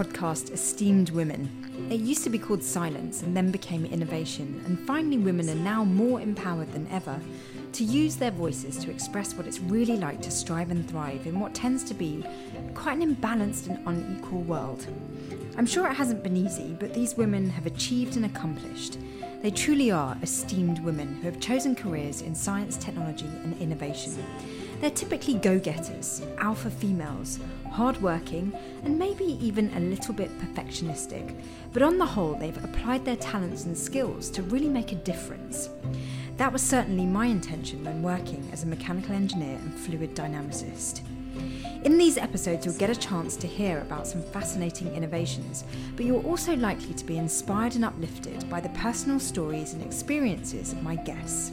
podcast Esteemed Women. It used to be called Silence and then became Innovation, and finally, women are now more empowered than ever to use their voices to express what it's really like to strive and thrive in what tends to be quite an imbalanced and unequal world. I'm sure it hasn't been easy, but these women have achieved and accomplished. They truly are esteemed women who have chosen careers in science, technology, and innovation. They're typically go getters, alpha females, hardworking, and maybe even a little bit perfectionistic, but on the whole, they've applied their talents and skills to really make a difference. That was certainly my intention when working as a mechanical engineer and fluid dynamicist. In these episodes, you'll get a chance to hear about some fascinating innovations, but you're also likely to be inspired and uplifted by the personal stories and experiences of my guests.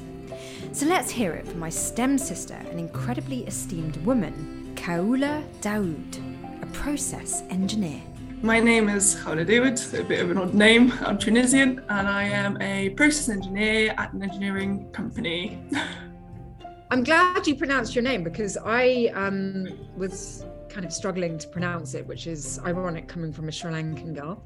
So let's hear it from my STEM sister, an incredibly esteemed woman, Kaoula Daoud, a process engineer. My name is Kaoula Daoud, a bit of an odd name. I'm Tunisian and I am a process engineer at an engineering company. I'm glad you pronounced your name because I um, was kind of struggling to pronounce it, which is ironic coming from a Sri Lankan girl.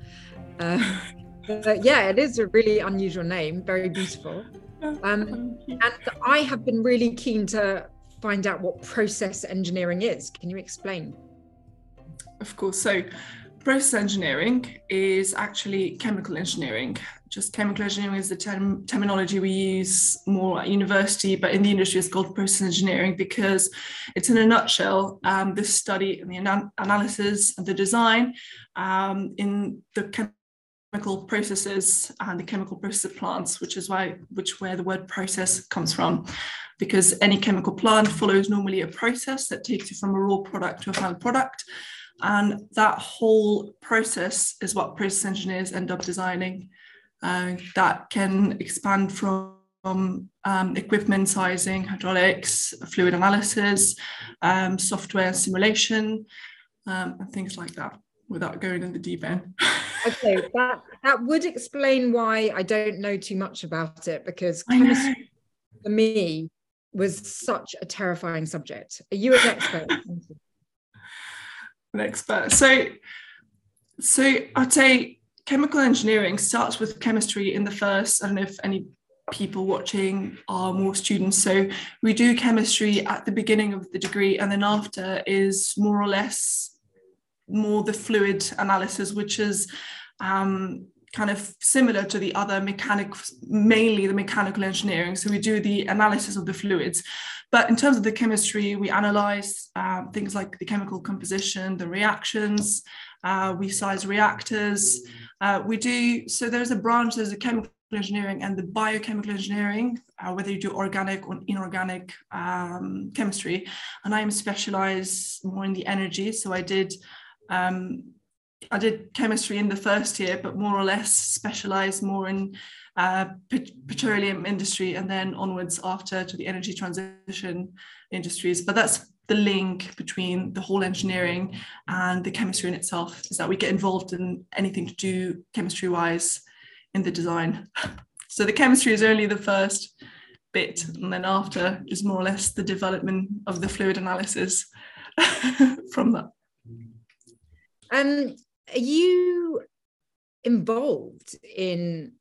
Uh, but yeah, it is a really unusual name, very beautiful. Um, and I have been really keen to find out what process engineering is. Can you explain? Of course. So, process engineering is actually chemical engineering just chemical engineering is the term, terminology we use more at university, but in the industry it's called process engineering because it's in a nutshell um, the study and the ana- analysis and the design um, in the chemical processes and the chemical process plants, which is why which where the word process comes from. Because any chemical plant follows normally a process that takes you from a raw product to a final product. And that whole process is what process engineers end up designing uh, that can expand from um, equipment sizing, hydraulics, fluid analysis, um, software simulation, um, and things like that without going in the deep end. okay, that, that would explain why I don't know too much about it because chemistry for me was such a terrifying subject. Are you an expert? an expert. So, so I'd say chemical engineering starts with chemistry in the first, I don't know if any people watching are more students. So we do chemistry at the beginning of the degree, and then after is more or less more the fluid analysis, which is um, kind of similar to the other mechanic, mainly the mechanical engineering. So we do the analysis of the fluids. But in terms of the chemistry, we analyze uh, things like the chemical composition, the reactions, uh, we size reactors. Uh, we do, so there's a branch, there's a chemical engineering and the biochemical engineering, uh, whether you do organic or inorganic um, chemistry. And I am specialized more in the energy. So I did um, I did chemistry in the first year, but more or less specialized more in uh, petroleum industry and then onwards after to the energy transition industries. But that's the link between the whole engineering and the chemistry in itself is that we get involved in anything to do chemistry wise in the design. So the chemistry is only the first bit, and then after is more or less the development of the fluid analysis from that. Um, are you involved in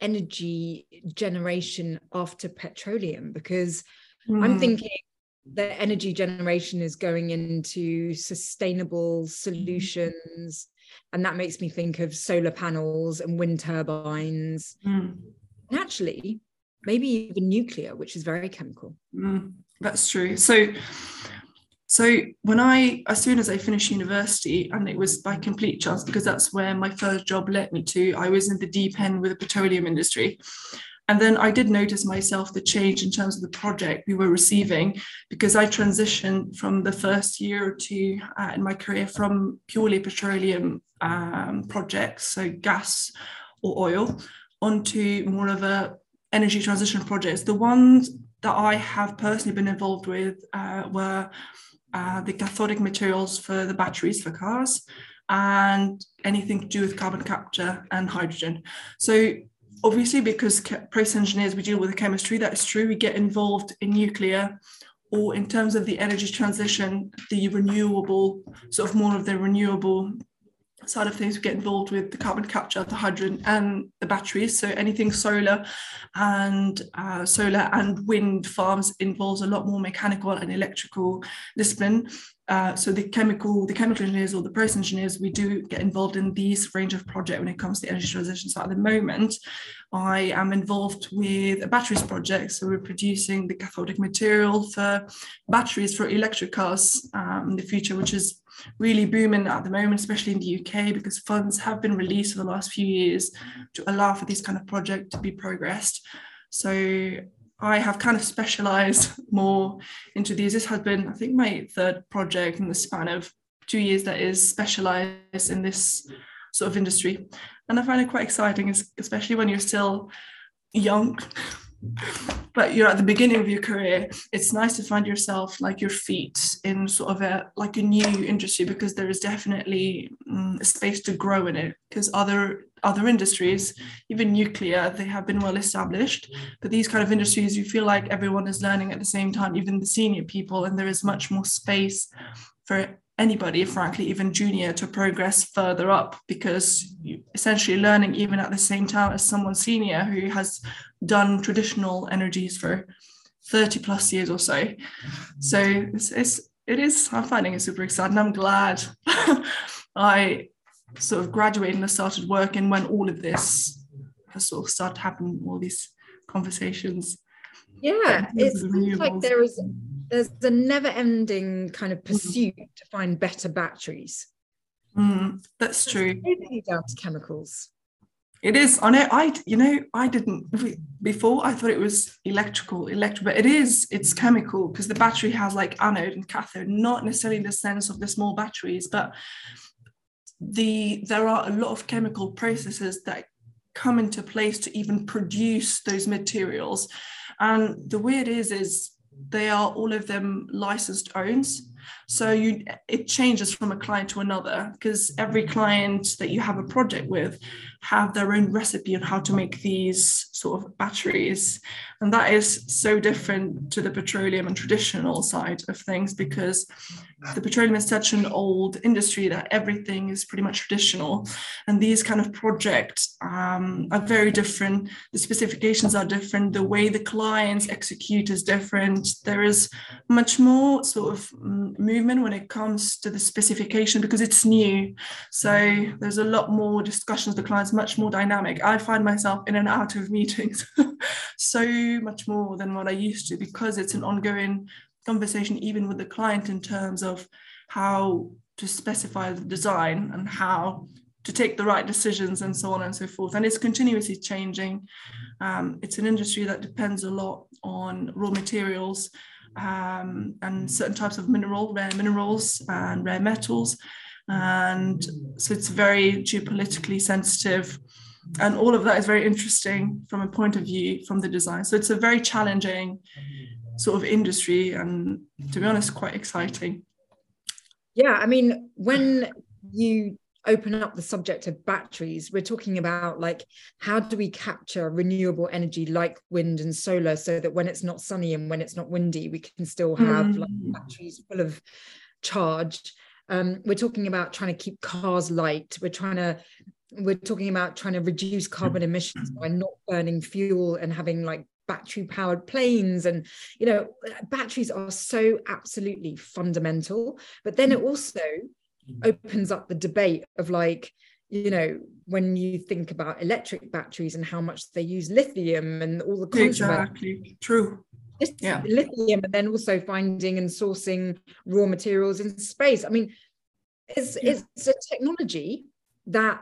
energy generation after petroleum? Because mm. I'm hmm. thinking that energy generation is going into sustainable solutions. And that makes me think of solar panels and wind turbines. Mm. And actually, maybe even nuclear, which is very chemical. Mm, that's true. So so when I, as soon as I finished university, and it was by complete chance because that's where my first job led me to, I was in the deep end with the petroleum industry. And then I did notice myself the change in terms of the project we were receiving because I transitioned from the first year or two uh, in my career from purely petroleum um, projects, so gas or oil, onto more of a energy transition projects. The ones that I have personally been involved with uh, were uh, the cathodic materials for the batteries for cars, and anything to do with carbon capture and hydrogen. So obviously, because process engineers, we deal with the chemistry, that's true. We get involved in nuclear or in terms of the energy transition, the renewable, sort of more of the renewable side of things, we get involved with the carbon capture, the hydrogen, and the batteries. So anything solar and uh, solar and wind farms involves a lot more mechanical and electrical discipline. Uh, so the chemical, the chemical engineers or the process engineers, we do get involved in these range of project when it comes to energy transition. So at the moment, I am involved with a batteries project. So we're producing the cathodic material for batteries for electric cars um, in the future, which is really booming at the moment, especially in the UK, because funds have been released for the last few years to allow for this kind of project to be progressed. So I have kind of specialized more into these. This has been, I think, my third project in the span of two years that is specialized in this sort of industry. And I find it quite exciting, especially when you're still young, but you're at the beginning of your career. It's nice to find yourself like your feet in sort of a like a new industry because there is definitely um, space to grow in it because other other industries, even nuclear, they have been well established. But these kind of industries, you feel like everyone is learning at the same time, even the senior people, and there is much more space for anybody, frankly, even junior, to progress further up because you essentially learning even at the same time as someone senior who has done traditional energies for 30 plus years or so. So it's, it's it is I'm finding it super exciting. I'm glad I sort of graduated and I started working when all of this has sort of started happening, all these conversations. Yeah, it seems like there is there's a never-ending kind of mm. pursuit mm. to find better batteries. Mm, that's true. down to chemicals. It is. I know. I you know I didn't before. I thought it was electrical, electric, but it is. It's chemical because the battery has like anode and cathode, not necessarily in the sense of the small batteries, but the there are a lot of chemical processes that come into place to even produce those materials and the way it is is they are all of them licensed owns so you it changes from a client to another because every client that you have a project with have their own recipe on how to make these sort of batteries. And that is so different to the petroleum and traditional side of things because the petroleum is such an old industry that everything is pretty much traditional. And these kind of projects um, are very different. The specifications are different. The way the clients execute is different. There is much more sort of movement when it comes to the specification because it's new so there's a lot more discussions the clients much more dynamic i find myself in and out of meetings so much more than what i used to because it's an ongoing conversation even with the client in terms of how to specify the design and how to take the right decisions and so on and so forth. And it's continuously changing. Um, it's an industry that depends a lot on raw materials um, and certain types of mineral, rare minerals and rare metals. And so it's very geopolitically sensitive. And all of that is very interesting from a point of view from the design. So it's a very challenging sort of industry and to be honest quite exciting yeah i mean when you open up the subject of batteries we're talking about like how do we capture renewable energy like wind and solar so that when it's not sunny and when it's not windy we can still have mm. like batteries full of charge. Um, we're talking about trying to keep cars light. We're trying to we're talking about trying to reduce carbon emissions by not burning fuel and having like battery powered planes and you know batteries are so absolutely fundamental but then it also opens up the debate of like you know when you think about electric batteries and how much they use lithium and all the exactly true yeah lithium and then also finding and sourcing raw materials in space i mean it's yeah. it's a technology that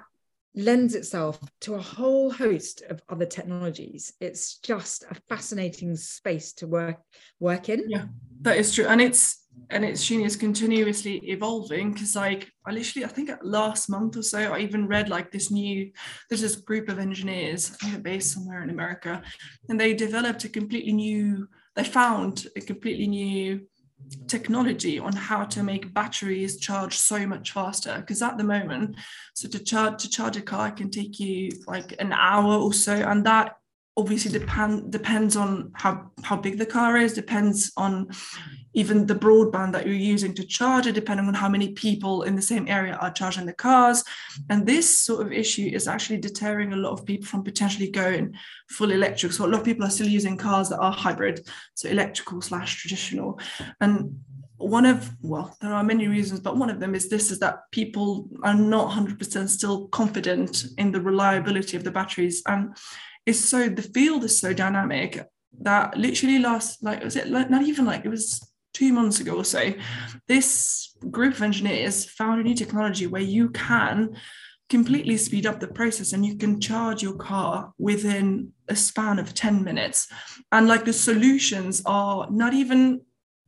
lends itself to a whole host of other technologies. It's just a fascinating space to work work in. Yeah, that is true, and it's and it's continuously evolving because like I literally I think last month or so I even read like this new there's this group of engineers based somewhere in America and they developed a completely new they found a completely new technology on how to make batteries charge so much faster because at the moment so to charge to charge a car can take you like an hour or so and that obviously depend depends on how how big the car is depends on even the broadband that you're using to charge it depending on how many people in the same area are charging the cars. And this sort of issue is actually deterring a lot of people from potentially going full electric. So a lot of people are still using cars that are hybrid so electrical slash traditional. And one of well there are many reasons but one of them is this is that people are not 100% still confident in the reliability of the batteries. And it's so the field is so dynamic that literally last like was it like not even like it was two months ago or so this group of engineers found a new technology where you can completely speed up the process and you can charge your car within a span of 10 minutes. And like the solutions are not even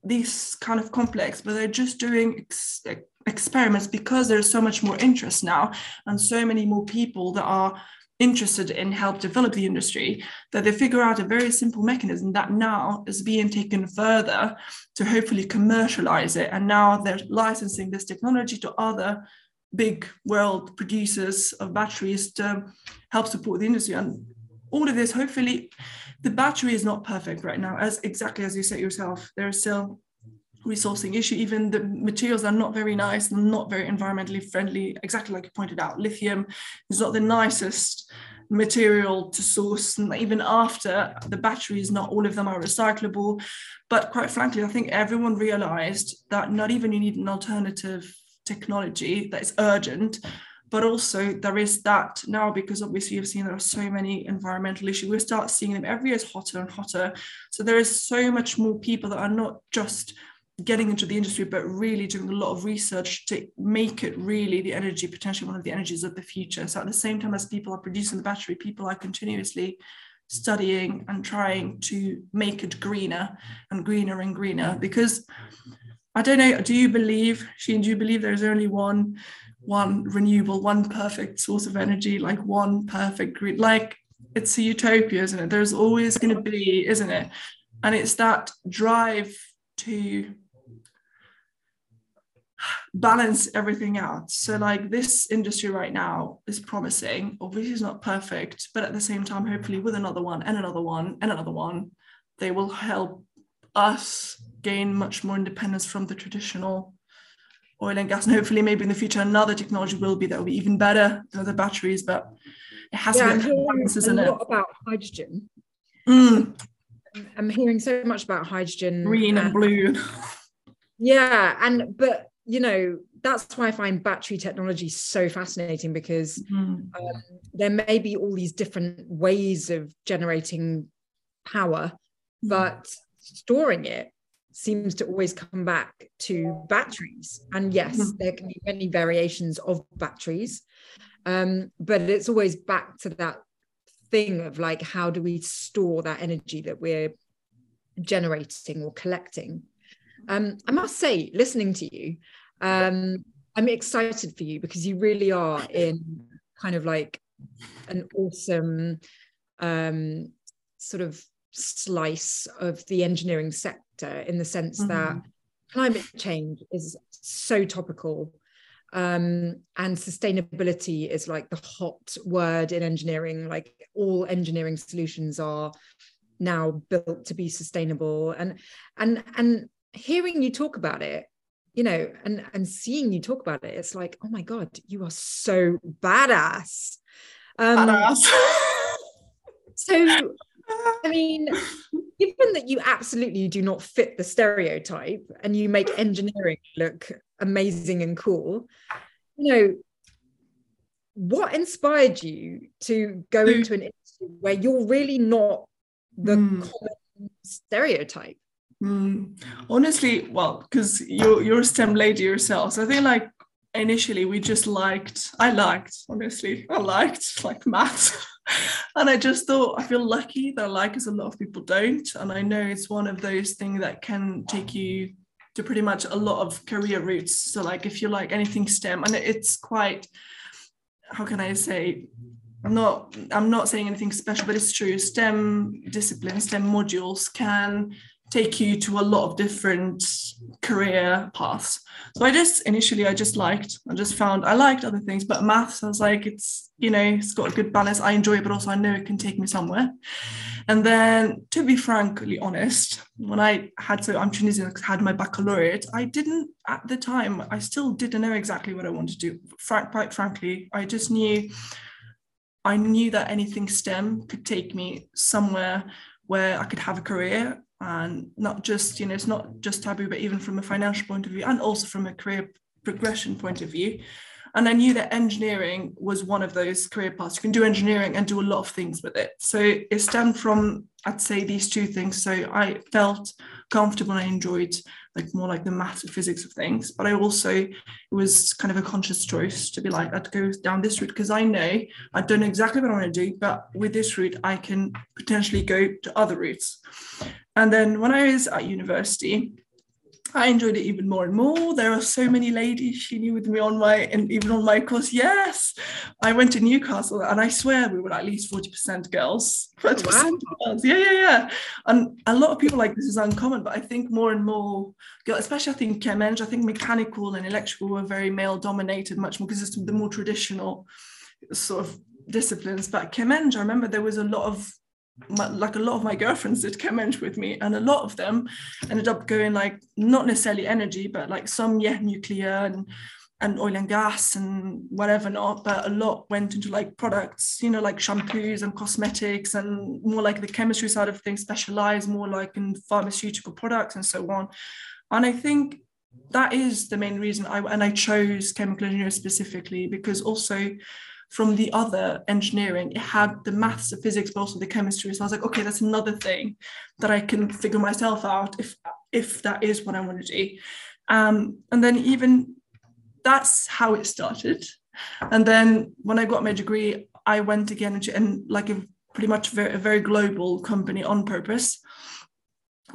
these kind of complex but they're just doing ex- experiments because there's so much more interest now and so many more people that are interested in help develop the industry that they figure out a very simple mechanism that now is being taken further to hopefully commercialize it. And now they're licensing this technology to other big world producers of batteries to help support the industry. And all of this hopefully the battery is not perfect right now as exactly as you said yourself. There are still resourcing issue. Even the materials are not very nice, and not very environmentally friendly. Exactly like you pointed out, lithium is not the nicest material to source and even after the batteries not all of them are recyclable but quite frankly i think everyone realized that not even you need an alternative technology that is urgent but also there is that now because obviously you've seen there are so many environmental issues we start seeing them every year is hotter and hotter so there is so much more people that are not just getting into the industry, but really doing a lot of research to make it really the energy, potentially one of the energies of the future. So at the same time as people are producing the battery, people are continuously studying and trying to make it greener and greener and greener. Because I don't know, do you believe, Sheen, do you believe there's only one one renewable, one perfect source of energy, like one perfect green, like it's a utopia, isn't it? There's always going to be, isn't it? And it's that drive to balance everything out. So, like this industry right now is promising. Obviously, it's not perfect, but at the same time, hopefully, with another one and another one and another one, they will help us gain much more independence from the traditional oil and gas. And hopefully, maybe in the future, another technology will be that will be even better than the batteries. But it has yeah, to be a balance, isn't a lot about hydrogen. Mm. I'm hearing so much about hydrogen, green and, and blue. Yeah, and but you know that's why i find battery technology so fascinating because mm. um, there may be all these different ways of generating power mm. but storing it seems to always come back to batteries and yes mm. there can be many variations of batteries um, but it's always back to that thing of like how do we store that energy that we're generating or collecting um, I must say, listening to you, um, I'm excited for you because you really are in kind of like an awesome um, sort of slice of the engineering sector in the sense mm-hmm. that climate change is so topical um, and sustainability is like the hot word in engineering. Like all engineering solutions are now built to be sustainable. And and and hearing you talk about it you know and and seeing you talk about it it's like oh my god you are so badass um badass. so i mean given that you absolutely do not fit the stereotype and you make engineering look amazing and cool you know what inspired you to go into an industry where you're really not the mm. common stereotype Mm, honestly, well, because you're you're a STEM lady yourself, so I think like initially we just liked, I liked, honestly, I liked like maths. and I just thought I feel lucky that I like as a lot of people don't. And I know it's one of those things that can take you to pretty much a lot of career routes. So like if you like anything STEM, and it's quite, how can I say, I'm not I'm not saying anything special, but it's true. STEM disciplines, STEM modules can take you to a lot of different career paths. So I just initially I just liked, I just found I liked other things, but maths I was like it's you know it's got a good balance. I enjoy it, but also I know it can take me somewhere. And then to be frankly honest, when I had so I'm Tunisian, had my baccalaureate, I didn't at the time. I still didn't know exactly what I wanted to do. Frank, quite frankly, I just knew. I knew that anything STEM could take me somewhere where I could have a career and not just you know it's not just taboo but even from a financial point of view and also from a career progression point of view. And i knew that engineering was one of those career paths. You can do engineering and do a lot of things with it. So it stemmed from i'd say these two things. So i felt comfortable and i enjoyed like more like the maths and physics of things. But i also it was kind of a conscious choice to be like i'd go down this route because i know i don't know exactly what i want to do but with this route i can potentially go to other routes and then when I was at university, I enjoyed it even more and more. There are so many ladies she knew with me on my and even on my course. Yes, I went to Newcastle and I swear we were at least 40% girls. 40% wow. girls. Yeah, yeah, yeah. And a lot of people like this is uncommon, but I think more and more girls, especially I think chem I think mechanical and electrical were very male dominated much more because it's the more traditional sort of disciplines. But chem I remember there was a lot of my, like a lot of my girlfriends did eng with me and a lot of them ended up going like not necessarily energy but like some yeah nuclear and and oil and gas and whatever not but a lot went into like products you know like shampoos and cosmetics and more like the chemistry side of things specialized more like in pharmaceutical products and so on. And i think that is the main reason i and i chose chemical engineering specifically because also from the other engineering. It had the maths, the physics, but also the chemistry. So I was like, okay, that's another thing that I can figure myself out if if that is what I want to do. Um, and then even that's how it started. And then when I got my degree, I went again and, and like a pretty much very, a very global company on purpose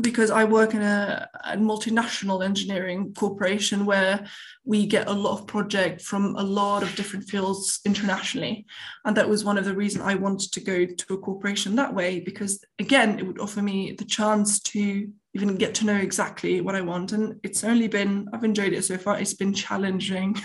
because I work in a, a, multinational engineering corporation where we get a lot of project from a lot of different fields internationally. And that was one of the reasons I wanted to go to a corporation that way, because again, it would offer me the chance to even get to know exactly what I want. And it's only been, I've enjoyed it so far. It's been challenging,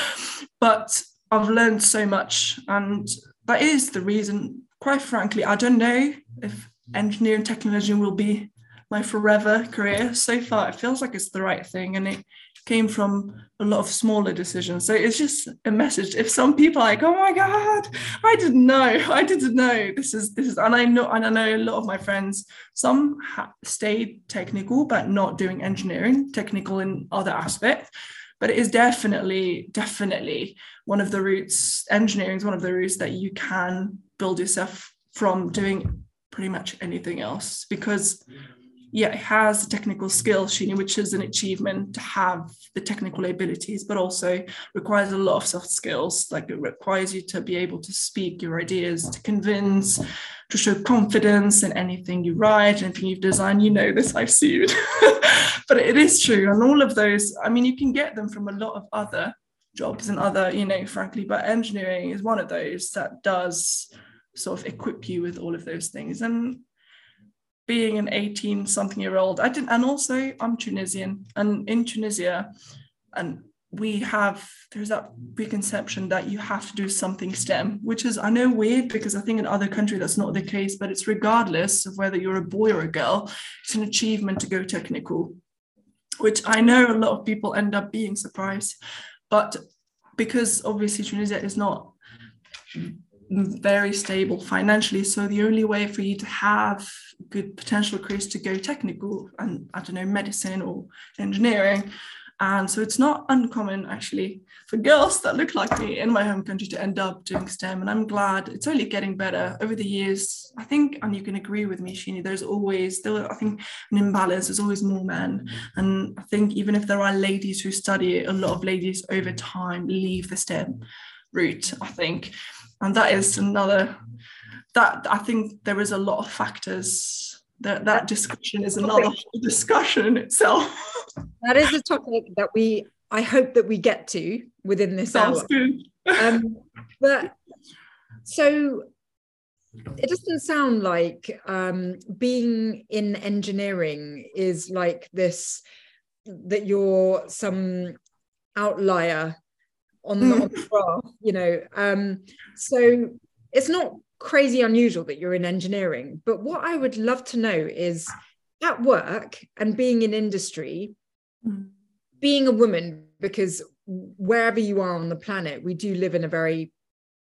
but I've learned so much. And that is the reason, quite frankly, I don't know if engineering technology will be my forever career. So far it feels like it's the right thing and it came from a lot of smaller decisions. So it's just a message. If some people like oh my god i didn't know i didn't know this is this is and i know and i know a lot of my friends some ha- stayed technical but not doing engineering technical in other aspects. But it is definitely definitely one of the routes engineering is one of the routes that you can build yourself from doing pretty much anything else because yeah, it has the technical skills, Sheeny, which is an achievement to have the technical abilities, but also requires a lot of soft skills. Like it requires you to be able to speak your ideas, to convince, to show confidence in anything you write, anything you've designed. You know this, I've seen. but it is true. And all of those, I mean, you can get them from a lot of other jobs and other, you know, frankly, but engineering is one of those that does sort of equip you with all of those things. And being an 18 something year old i didn't and also i'm tunisian and in tunisia and we have there's that preconception that you have to do something stem which is i know weird because i think in other countries that's not the case but it's regardless of whether you're a boy or a girl it's an achievement to go technical which i know a lot of people end up being surprised but because obviously tunisia is not very stable financially. So the only way for you to have good potential careers to go technical and I don't know medicine or engineering. And so it's not uncommon actually for girls that look like me in my home country to end up doing STEM. And I'm glad it's only getting better over the years. I think, and you can agree with me, Shini, there's always, there, I think, an imbalance. There's always more men. Mm-hmm. And I think even if there are ladies who study it, a lot of ladies over time leave the STEM route, I think and that is another that I think there is a lot of factors that that discussion is another discussion in itself. that is a topic that we I hope that we get to within this Sounds hour. Good. um, but so it doesn't sound like um, being in engineering is like this that you're some outlier on the, on the graph you know um, so it's not crazy unusual that you're in engineering but what i would love to know is at work and being in industry mm. being a woman because wherever you are on the planet we do live in a very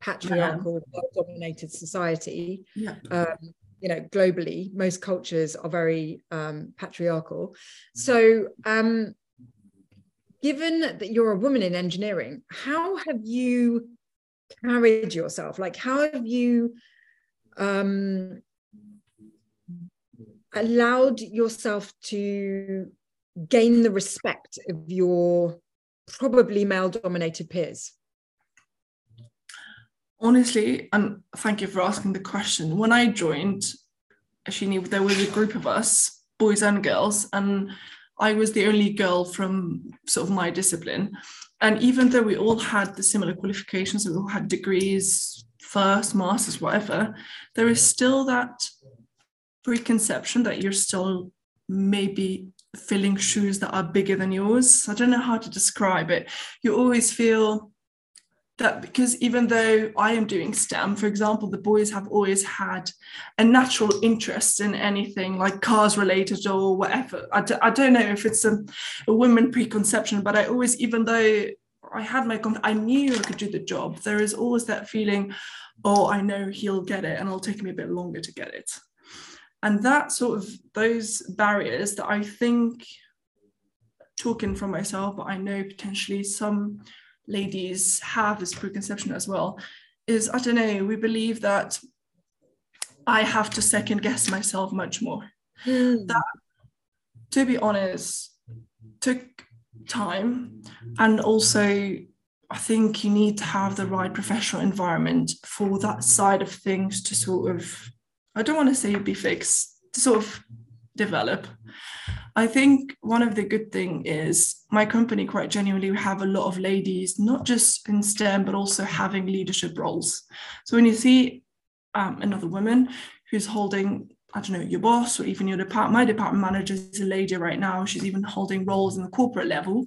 patriarchal yeah. dominated society yeah. um, you know globally most cultures are very um, patriarchal so um, given that you're a woman in engineering how have you carried yourself? Like how have you um, allowed yourself to gain the respect of your probably male dominated peers? Honestly and thank you for asking the question. When i joined Ashini, there was a group of us boys and girls and i was the only girl from sort of my discipline and even though we all had the similar qualifications, we all had degrees, first, masters, whatever, there is still that preconception that you're still maybe filling shoes that are bigger than yours. I don't know how to describe it. You always feel that because even though I am doing STEM, for example, the boys have always had a natural interest in anything like cars related or whatever. I d- I don't know if it's a, a women preconception, but I always, even though I had my, I knew I could do the job, there is always that feeling, oh, I know he'll get it and it'll take me a bit longer to get it. And that sort of, those barriers that I think, talking from myself, but I know potentially some ladies have this preconception as well is I don't know, we believe that I have to second guess myself much more. Mm. That, to be honest, took time. And also, I think you need to have the right professional environment for that side of things to sort of, I don't want to say be fixed, to sort of develop. I think one of the good thing is my company quite genuinely have a lot of ladies, not just in STEM, but also having leadership roles. So when you see um, another woman who's holding, I don't know, your boss or even your department, my department manager is a lady right now. She's even holding roles in the corporate level.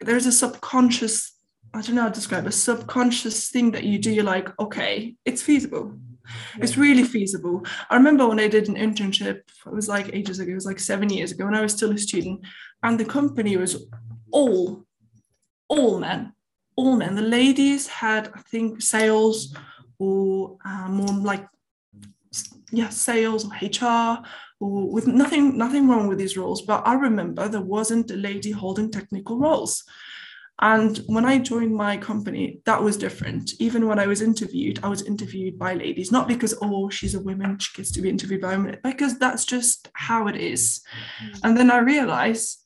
There's a subconscious, I don't know how to describe a subconscious thing that you do. You're like, okay, it's feasible it's really feasible. I remember when I did an internship, it was like ages ago, it was like seven years ago when I was still a student, and the company was all, all men, all men. The ladies had, I think, sales or uh, more like, yeah, sales or HR or with nothing, nothing wrong with these roles. But I remember there wasn't a lady holding technical roles. And when I joined my company, that was different. Even when I was interviewed, I was interviewed by ladies, not because, oh, she's a woman, she gets to be interviewed by women, because that's just how it is. Mm. And then I realized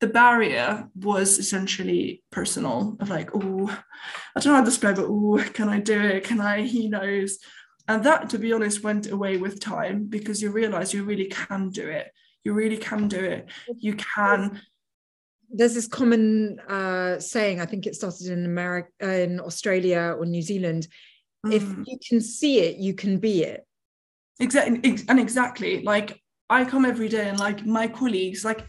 the barrier was essentially personal of like, oh, I don't know how to describe it. Oh, can I do it? Can I? He knows. And that, to be honest, went away with time because you realize you really can do it. You really can do it. You can there's this common uh, saying, I think it started in America, uh, in Australia or New Zealand. Mm. If you can see it, you can be it. Exactly, and exactly. Like I come every day, and like my colleagues, like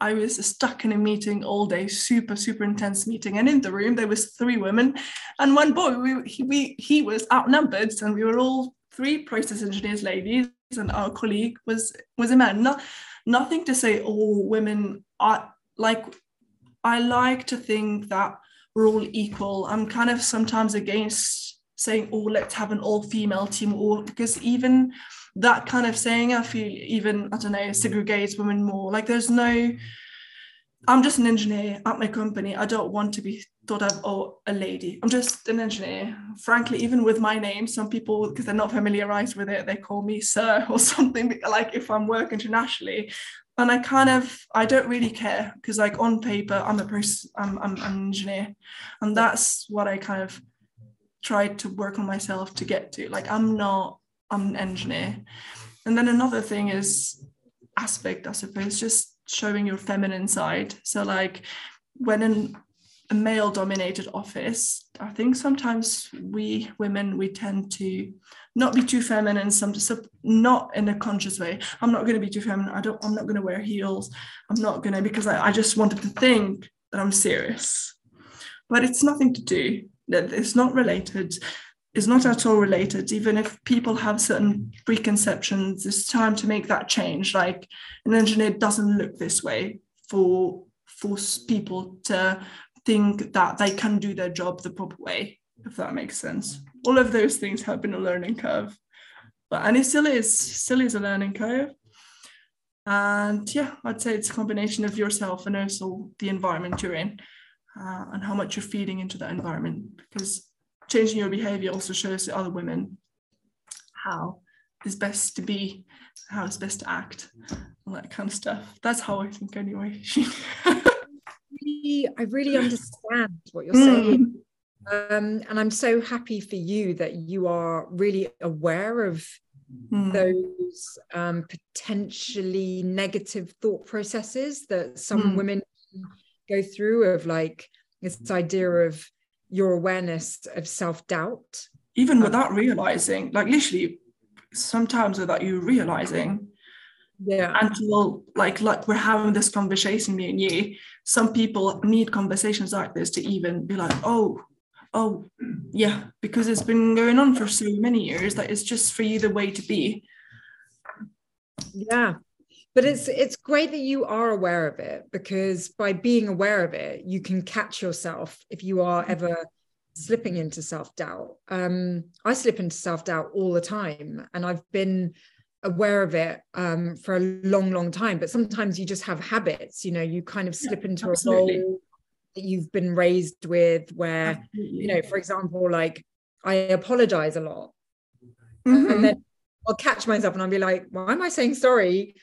I was stuck in a meeting all day, super super intense meeting, and in the room there was three women and one boy. We he, we he was outnumbered, and we were all three process engineers, ladies, and our colleague was was a man. Not nothing to say. All women are like I like to think that we're all equal. I'm kind of sometimes against saying, oh, let's have an all female team, or because even that kind of saying, I feel even, I don't know, segregates women more. Like there's no, I'm just an engineer at my company. I don't want to be thought of, oh, a lady. I'm just an engineer. Frankly, even with my name, some people, because they're not familiarized with it, they call me sir or something. Like if I'm working internationally, and I kind of I don't really care because like on paper I'm a person I'm, I'm, an engineer. And that's what I kind of tried to work on myself to get to. Like I'm not I'm an engineer. And then another thing is aspect I suppose just showing your feminine side. So like when an a male dominated office, I think sometimes we women we tend to not be too feminine, some not in a conscious way. I'm not going to be too feminine. I don't I'm not going to wear heels. I'm not going to because I, I just wanted to think that I'm serious. But it's nothing to do. That it's not related. It's not at all related. Even if people have certain preconceptions, it's time to make that change. Like an engineer doesn't look this way for force people to think that they can do their job the proper way, if that makes sense. All of those things have been a learning curve. But and it still is, still is a learning curve. And yeah, I'd say it's a combination of yourself and also the environment you're in uh, and how much you're feeding into that environment. Because changing your behavior also shows to other women how it's best to be, how it's best to act, all that kind of stuff. That's how I think, anyway. really, I really understand what you're saying. Mm. Um, and I'm so happy for you that you are really aware of mm. those um, potentially negative thought processes that some mm. women go through of like this idea of your awareness of self-doubt even um, without realizing like literally sometimes without you realizing yeah. Until like like we're having this conversation me and you. Some people need conversations like this to even be like oh oh yeah because it's been going on for so many years that it's just for you the way to be. Yeah. But it's it's great that you are aware of it because by being aware of it you can catch yourself if you are ever slipping into self-doubt. Um i slip into self-doubt all the time and i've been aware of it um, for a long, long time. But sometimes you just have habits, you know, you kind of slip yeah, into absolutely. a role that you've been raised with, where, absolutely. you know, for example, like I apologize a lot. Mm-hmm. And then I'll catch myself and I'll be like, why am I saying sorry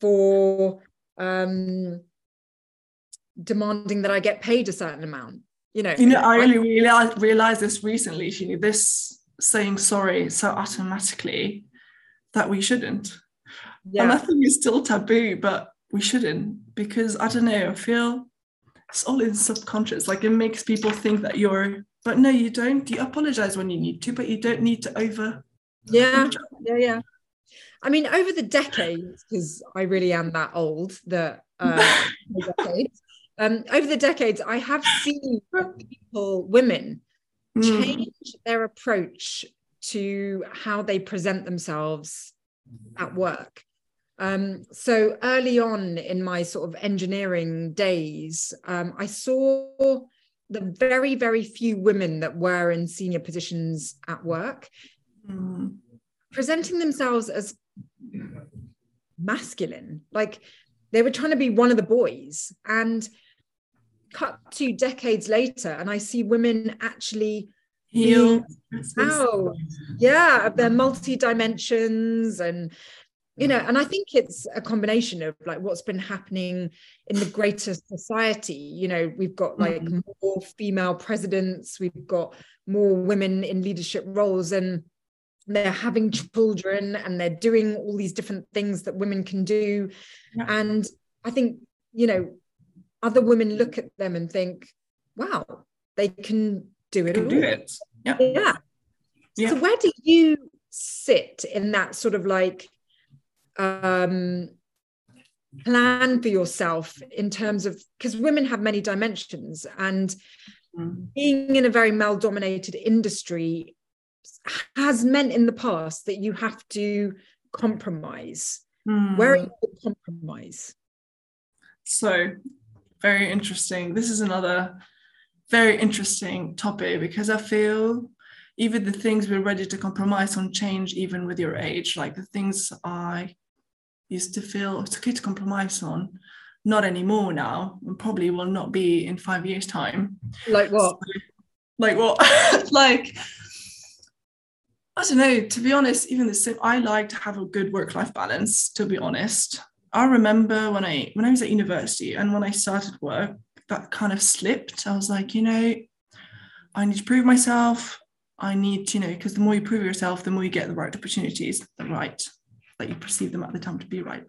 for um, demanding that I get paid a certain amount? You know, you know, I only realized, realized this recently, She this saying sorry so automatically that we shouldn't. Yeah. And I think it's still taboo, but we shouldn't because I don't know, I feel it's all in subconscious. Like it makes people think that you're, but no, you don't. You apologize when you need to, but you don't need to over. Yeah, yeah, yeah. I mean, over the decades, because I really am that old that uh, decades, um, over the decades, I have seen people, women, mm. change their approach to how they present themselves at work. Um, so early on in my sort of engineering days, um, I saw the very, very few women that were in senior positions at work mm. presenting themselves as masculine, like they were trying to be one of the boys. And cut two decades later, and I see women actually heal how yeah their multi dimensions and you know and i think it's a combination of like what's been happening in the greater society you know we've got like mm-hmm. more female presidents we've got more women in leadership roles and they're having children and they're doing all these different things that women can do yeah. and i think you know other women look at them and think wow they can do it. do it. Yeah. yeah. Yeah. So where do you sit in that sort of like um plan for yourself in terms of because women have many dimensions and mm. being in a very male dominated industry has meant in the past that you have to compromise mm. where are you compromise so very interesting this is another very interesting topic because I feel even the things we're ready to compromise on change even with your age. Like the things I used to feel it's okay to compromise on, not anymore now, and probably will not be in five years' time. Like what? So, like what? like I don't know. To be honest, even the same, I like to have a good work-life balance. To be honest, I remember when I when I was at university and when I started work, that kind of slipped. I was like, you know, I need to prove myself. I need to, you know, because the more you prove yourself, the more you get the right opportunities, the right, that you perceive them at the time to be right.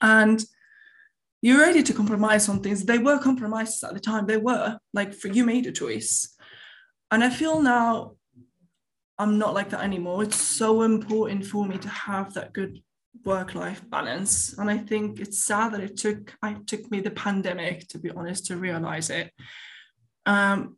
And you're ready to compromise on things. They were compromises at the time. They were like for you made a choice. And I feel now I'm not like that anymore. It's so important for me to have that good work-life balance. And I think it's sad that it took I took me the pandemic, to be honest, to realize it. Um,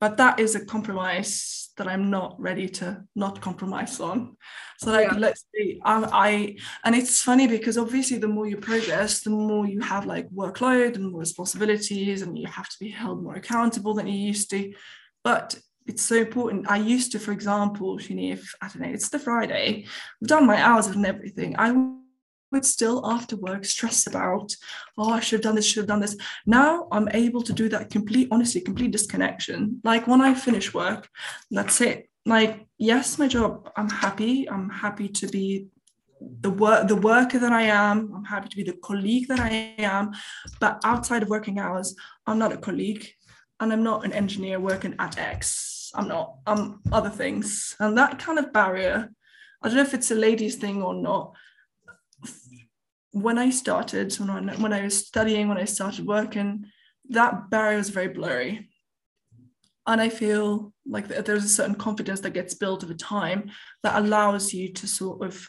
but that is a compromise that I'm not ready to not compromise on. So like yeah. let's see, I, I and it's funny because obviously the more you progress, the more you have like workload and more responsibilities, and you have to be held more accountable than you used to. But it's so important. I used to, for example, Shini, if I don't know, it's the Friday, I've done my hours and everything. I would still after work stress about, oh, I should have done this, should have done this. Now I'm able to do that complete, honestly, complete disconnection. Like when I finish work, that's it. Like, yes, my job, I'm happy. I'm happy to be the work the worker that I am. I'm happy to be the colleague that I am. But outside of working hours, I'm not a colleague and I'm not an engineer working at X. I'm not. I'm other things. And that kind of barrier, I don't know if it's a ladies thing or not, when I started, when I, when I was studying, when I started working, that barrier was very blurry. And I feel like there's a certain confidence that gets built over time that allows you to sort of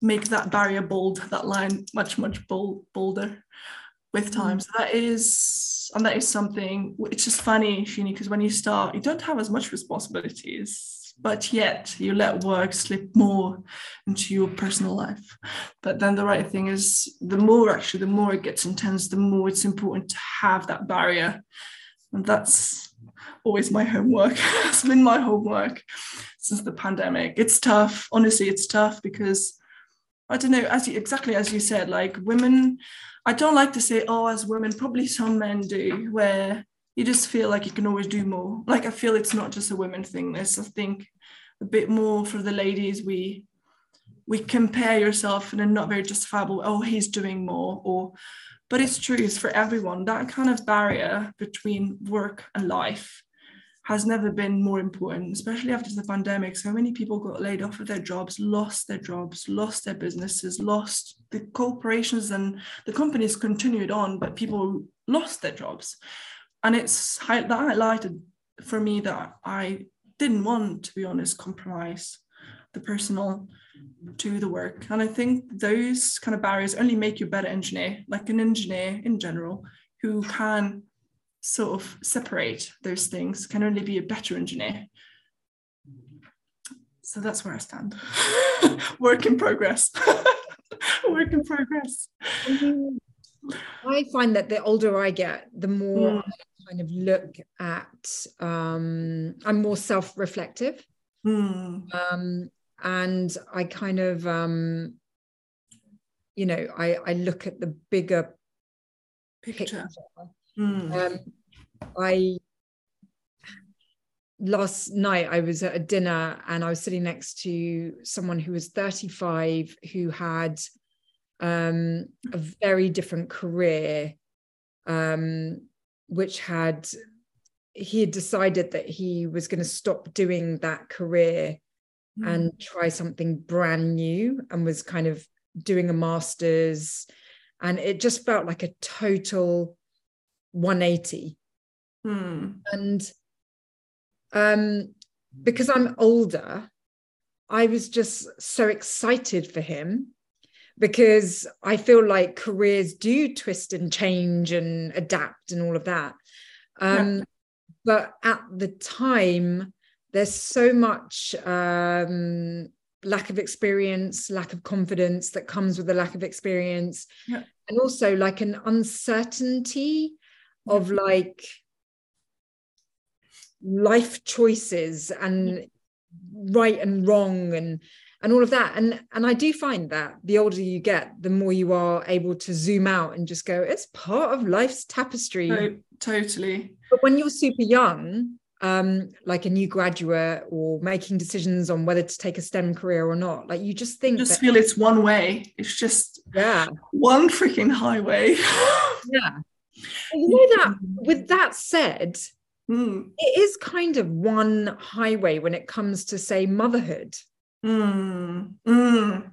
make that barrier bold, that line much, much bold, bolder with time. Mm. So that is, and that is something, it's just funny, Shini, because when you start, you don't have as much responsibilities but yet you let work slip more into your personal life. But then the right thing is the more actually, the more it gets intense, the more it's important to have that barrier. And that's always my homework. it's been my homework since the pandemic. It's tough. Honestly, it's tough because I don't know, as you, exactly as you said, like women, I don't like to say, oh, as women, probably some men do, where you just feel like you can always do more. Like I feel it's not just a women thing. There's I think a bit more for the ladies. We we compare yourself in a not very justifiable. Oh, he's doing more, or but it's true. It's for everyone. That kind of barrier between work and life has never been more important, especially after the pandemic. So many people got laid off of their jobs, lost their jobs, lost their businesses, lost the corporations and the companies continued on, but people lost their jobs and it's that highlighted for me that I didn't want, to be honest, compromise the personal to the work. And I think those kind of barriers only make you a better engineer, like an engineer in general, who can sort of separate those things, can only be a better engineer. So that's where I stand. work in progress. work in progress. I find that the older I get, the more mm kind of look at um, i'm more self-reflective mm. um, and i kind of um, you know i i look at the bigger picture, picture. Mm. I last night i was at a dinner and i was sitting next to someone who was 35 who had um, a very different career um, which had he had decided that he was going to stop doing that career mm. and try something brand new and was kind of doing a master's and it just felt like a total 180 mm. and um because i'm older i was just so excited for him because I feel like careers do twist and change and adapt and all of that. Um, yeah. But at the time, there's so much um, lack of experience, lack of confidence that comes with a lack of experience, yeah. and also like an uncertainty yeah. of like life choices and right and wrong and and all of that. And and i do find that the older you get the more you are able to zoom out and just go it's part of life's tapestry. Oh, totally. But when you're super young um like a new graduate or making decisions on whether to take a stem career or not like you just think you just feel it's one way. It's just yeah. one freaking highway. Yeah. You know that with that said mm. it is kind of one highway when it comes to say motherhood Mm, mm.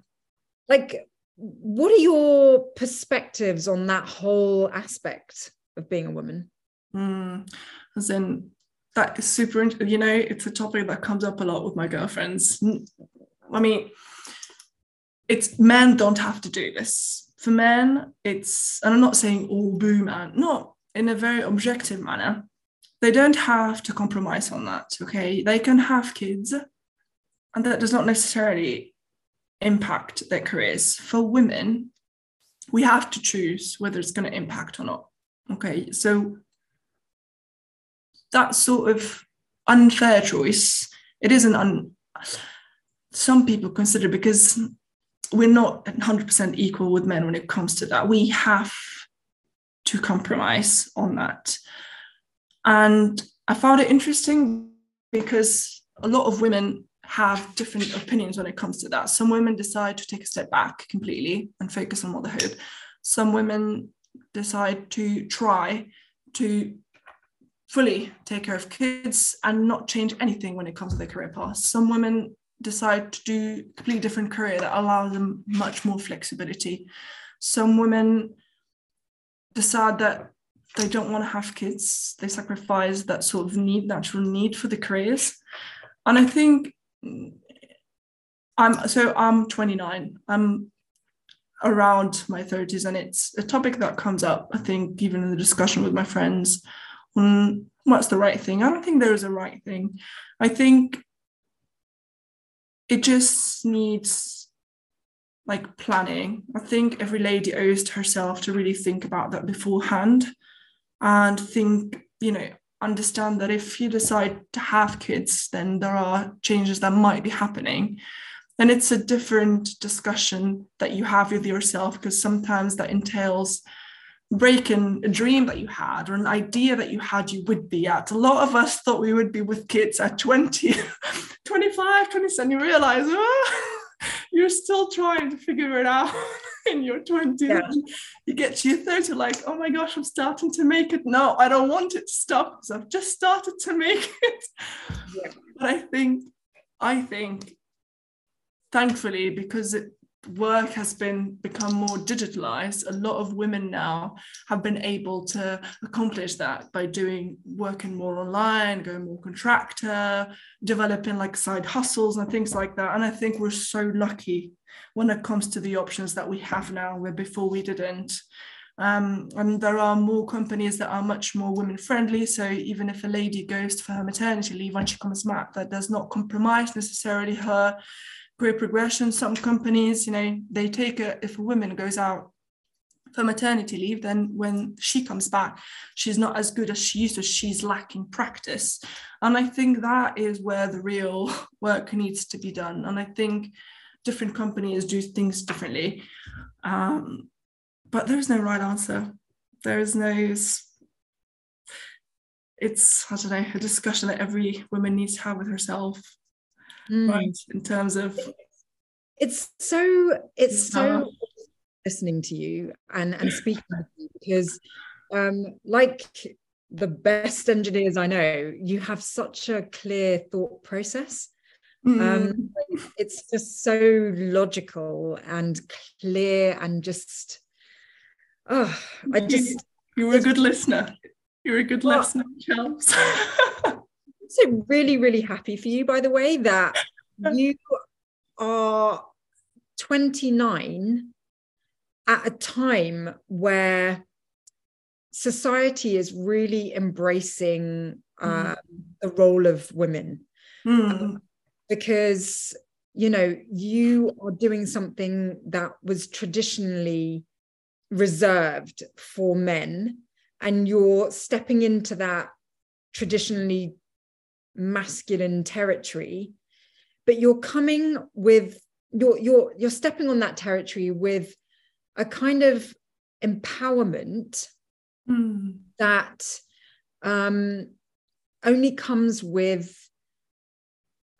Like what are your perspectives on that whole aspect of being a woman? Mm, as in, that is super, you know, it's a topic that comes up a lot with my girlfriends. I mean, it's men don't have to do this. For men, it's, and I'm not saying all boo man, not in a very objective manner. They don't have to compromise on that, okay? They can have kids, and that does not necessarily impact their careers. For women, we have to choose whether it's going to impact or not. Okay, so that sort of unfair choice, it isn't un some people consider because we're not 100% equal with men when it comes to that. We have to compromise on that. And I found it interesting because a lot of women have different opinions when it comes to that. Some women decide to take a step back completely and focus on motherhood. Some women decide to try to fully take care of kids and not change anything when it comes to their career path. Some women decide to do a completely different career that allows them much more flexibility. Some women decide that they don't want to have kids. They sacrifice that sort of need, natural need for the careers. And I think I'm so I'm 29. I'm around my 30s, and it's a topic that comes up, I think, even in the discussion with my friends on what's the right thing. I don't think there is a right thing. I think it just needs like planning. I think every lady owes to herself to really think about that beforehand and think, you know, understand that if you decide to have kids, then there are changes that might be happening. And it's a different discussion that you have with yourself because sometimes that entails breaking a dream that you had or an idea that you had you would be at. A lot of us thought we would be with kids at 20, 25, 27. You realize, oh, you're still trying to figure it out in your 20s. Yeah. You get to your 30, like, oh my gosh, I'm starting to make it. No, I don't want it to stop because I've just started to make it. Yeah. But I think, I think, thankfully, because it work has been become more digitalized. A lot of women now have been able to accomplish that by doing working more online going more contractor developing like side hustles and things like that. And i think we're so lucky when it comes to the options that we have now where before we didn't. Um, and there are more companies that are much more women friendly. So even if a lady goes for her maternity leave when she comes back, that does not compromise necessarily her career progression. Some companies, you know, they take a, if a woman goes out for maternity leave, then when she comes back, she's not as good as she used to, she's lacking practice. And I think that is where the real work needs to be done. And I think different companies do things differently. Um, but there's no right answer. There is no it's I don't know a discussion that every woman needs to have with herself mm. right in terms of it's so it's so listening to you and and speaking you because um like the best engineers i know you have such a clear thought process mm. um it's just so logical and clear and just oh i just you were a good listener you're a good well, listener Charles. so really, really happy for you, by the way, that you are 29 at a time where society is really embracing uh, mm. the role of women. Mm. Um, because, you know, you are doing something that was traditionally reserved for men, and you're stepping into that traditionally masculine territory but you're coming with you're you're you're stepping on that territory with a kind of empowerment mm. that um, only comes with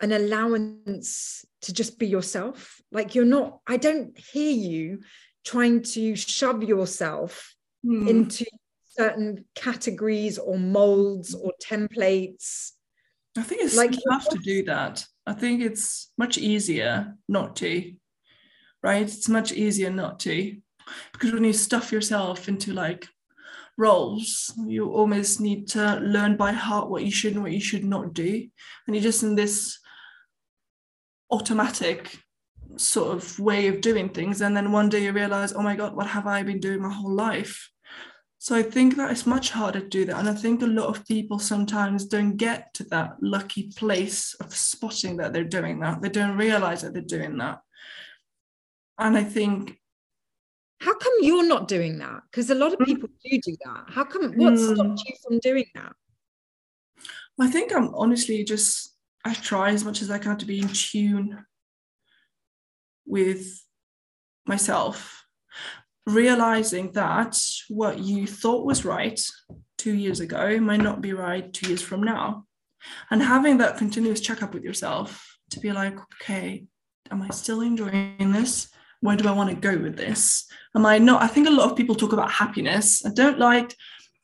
an allowance to just be yourself like you're not i don't hear you trying to shove yourself mm. into certain categories or molds or templates I think it's like tough to do that. I think it's much easier not to. right? It's much easier not to. Because when you stuff yourself into like roles, you almost need to learn by heart what you should and what you should not do. And you're just in this automatic sort of way of doing things. And then one day you realize, oh my God, what have I been doing my whole life? So I think that it's much harder to do that. And I think a lot of people sometimes don't get to that lucky place of spotting that they're doing that. They don't realize that they're doing that. And I think how come you're not doing that? Because a lot of hmm. people do do that. How come what mm. stopped you from doing that? I think I'm honestly just I try as much as I can to be in tune with myself, realizing that what you thought was right two years ago might not be right two years from now. And having that continuous checkup with yourself to be like, okay, am I still enjoying this? where do I want to go with this? Am I not? I think a lot of people talk about happiness. I don't like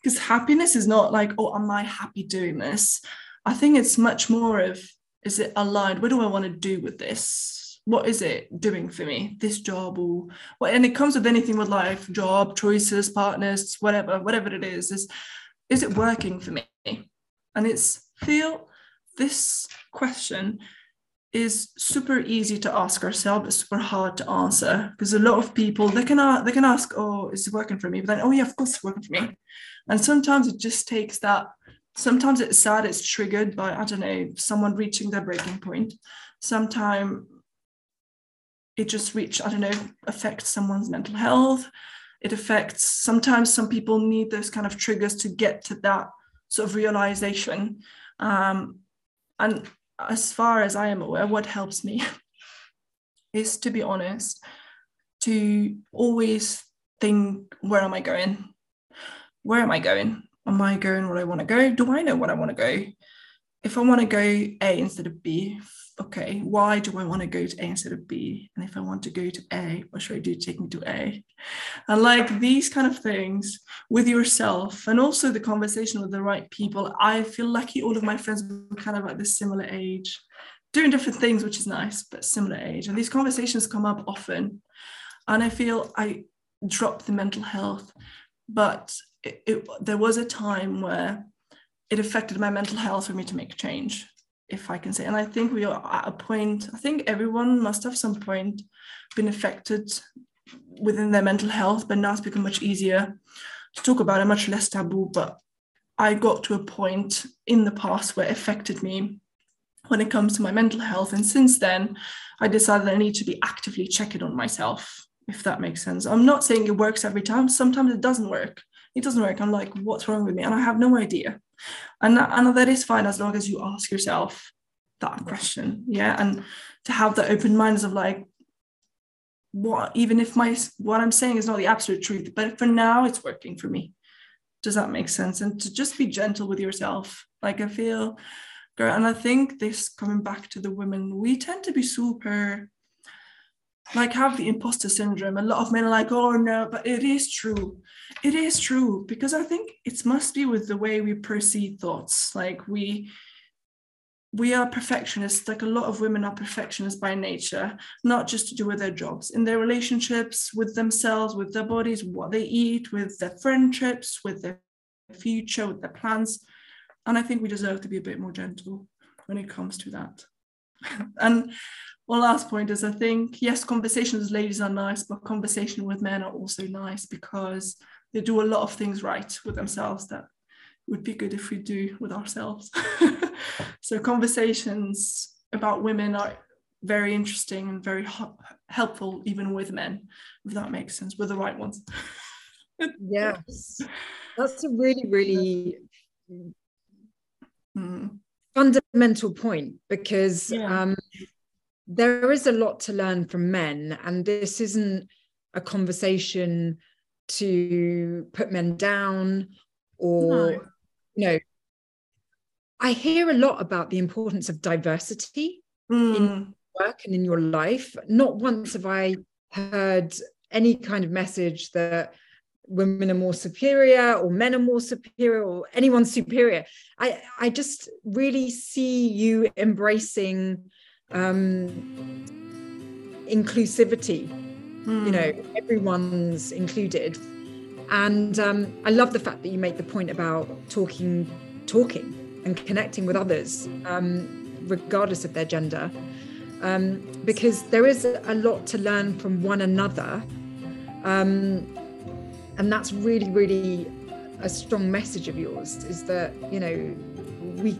because happiness is not like, oh, am I happy doing this? I think it's much more of is it aligned? What do I want to do with this? What is it doing for me? This job or what? And it comes with anything with life, job, choices, partners, whatever, whatever it is, is is it working for me? And it's feel this question is super easy to ask ourselves, but super hard to answer because a lot of people they can they can ask, "Oh, is it working for me?" But then, "Oh yeah, of course it's working for me." And sometimes it just takes that. Sometimes it's sad. It's triggered by I don't know someone reaching their breaking point. Sometimes it just reach I don't know affects someone's mental health. It affects. Sometimes some people need those kind of triggers to get to that sort of realization. Um, and as far as I am aware, what helps me is to be honest, to always think, where am I going? Where am I going? Am I going where I want to go? Do I know what I want to go? If I want to go A instead of B, okay, why do I want to go to A instead of B? And if I want to go to A, what should I do to take me to A? And like these kind of things with yourself and also the conversation with the right people. I feel lucky all of my friends were kind of at this similar age, doing different things, which is nice, but similar age. And these conversations come up often. And I feel I dropped the mental health, but it, it, there was a time where it affected my mental health for me to make change if I can say. And I think we are at a point, I think everyone must have some point been affected within their mental health, but now it's become much easier to talk about it, much less taboo. But I got to a point in the past where it affected me when it comes to my mental health. And since then, I decided I need to be actively checking on myself, if that makes sense. I'm not saying it works every time, sometimes it doesn't work. It doesn't work. I'm like, what's wrong with me? And I have no idea and that, and that is fine as long as you ask yourself that question yeah? And to have the open minds of like what even if my what i'm saying is not the absolute truth but for now it's working for me. Does that make sense? And to just be gentle with yourself. Like i feel and i think this coming back to the women we tend to be super like have the imposter syndrome. A lot of men are like, oh no, but it is true. It is true because I think it must be with the way we perceive thoughts. Like we we are perfectionists, like a lot of women are perfectionists by nature, not just to do with their jobs, in their relationships, with themselves, with their bodies, what they eat, with their friendships, with their future, with their plans. And I think we deserve to be a bit more gentle when it comes to that. and one last point is I think, yes, conversations with ladies are nice, but conversation with men are also nice because they do a lot of things right with themselves that would be good if we do with ourselves. so conversations about women are very interesting and very helpful even with men, if that makes sense, with the right ones. yes. That's a really, really mm. fundamental point because yeah. um, there is a lot to learn from men, and this isn't a conversation to put men down or no. you know i hear a lot about the importance of diversity mm. in work and in your life not once have i heard any kind of message that women are more superior or men are more superior or anyone's superior i i just really see you embracing um, inclusivity Mm. You know, everyone's included. And um, I love the fact that you make the point about talking, talking, and connecting with others, um, regardless of their gender, um, because there is a lot to learn from one another. Um, and that's really, really a strong message of yours is that, you know, we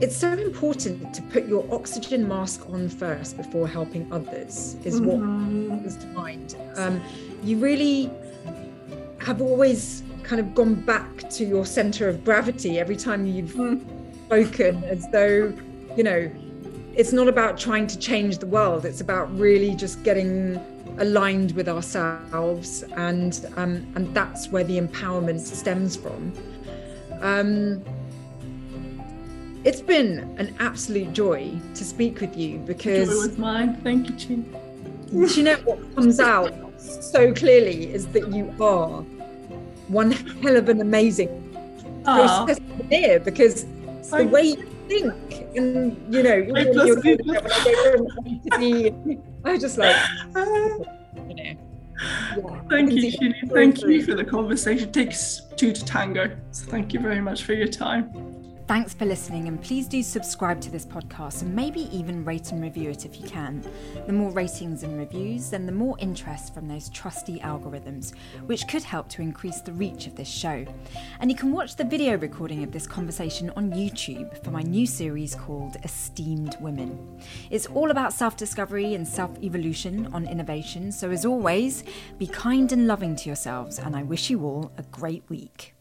it's so important to put your oxygen mask on first before helping others is what mm-hmm. comes to mind um, you really have always kind of gone back to your center of gravity every time you've mm. spoken as though you know it's not about trying to change the world it's about really just getting aligned with ourselves and um, and that's where the empowerment stems from um, it's been an absolute joy to speak with you because joy was mine. Thank you, Chin. Do you know what comes out so clearly is that you are one hell of an amazing ah. process because the way you think and you know you're, you're, you're, I just like you know yeah, thank you, Shini. Thank you for the conversation. It takes two to tango. So thank you very much for your time. Thanks for listening, and please do subscribe to this podcast and maybe even rate and review it if you can. The more ratings and reviews, then the more interest from those trusty algorithms, which could help to increase the reach of this show. And you can watch the video recording of this conversation on YouTube for my new series called Esteemed Women. It's all about self discovery and self evolution on innovation, so as always, be kind and loving to yourselves, and I wish you all a great week.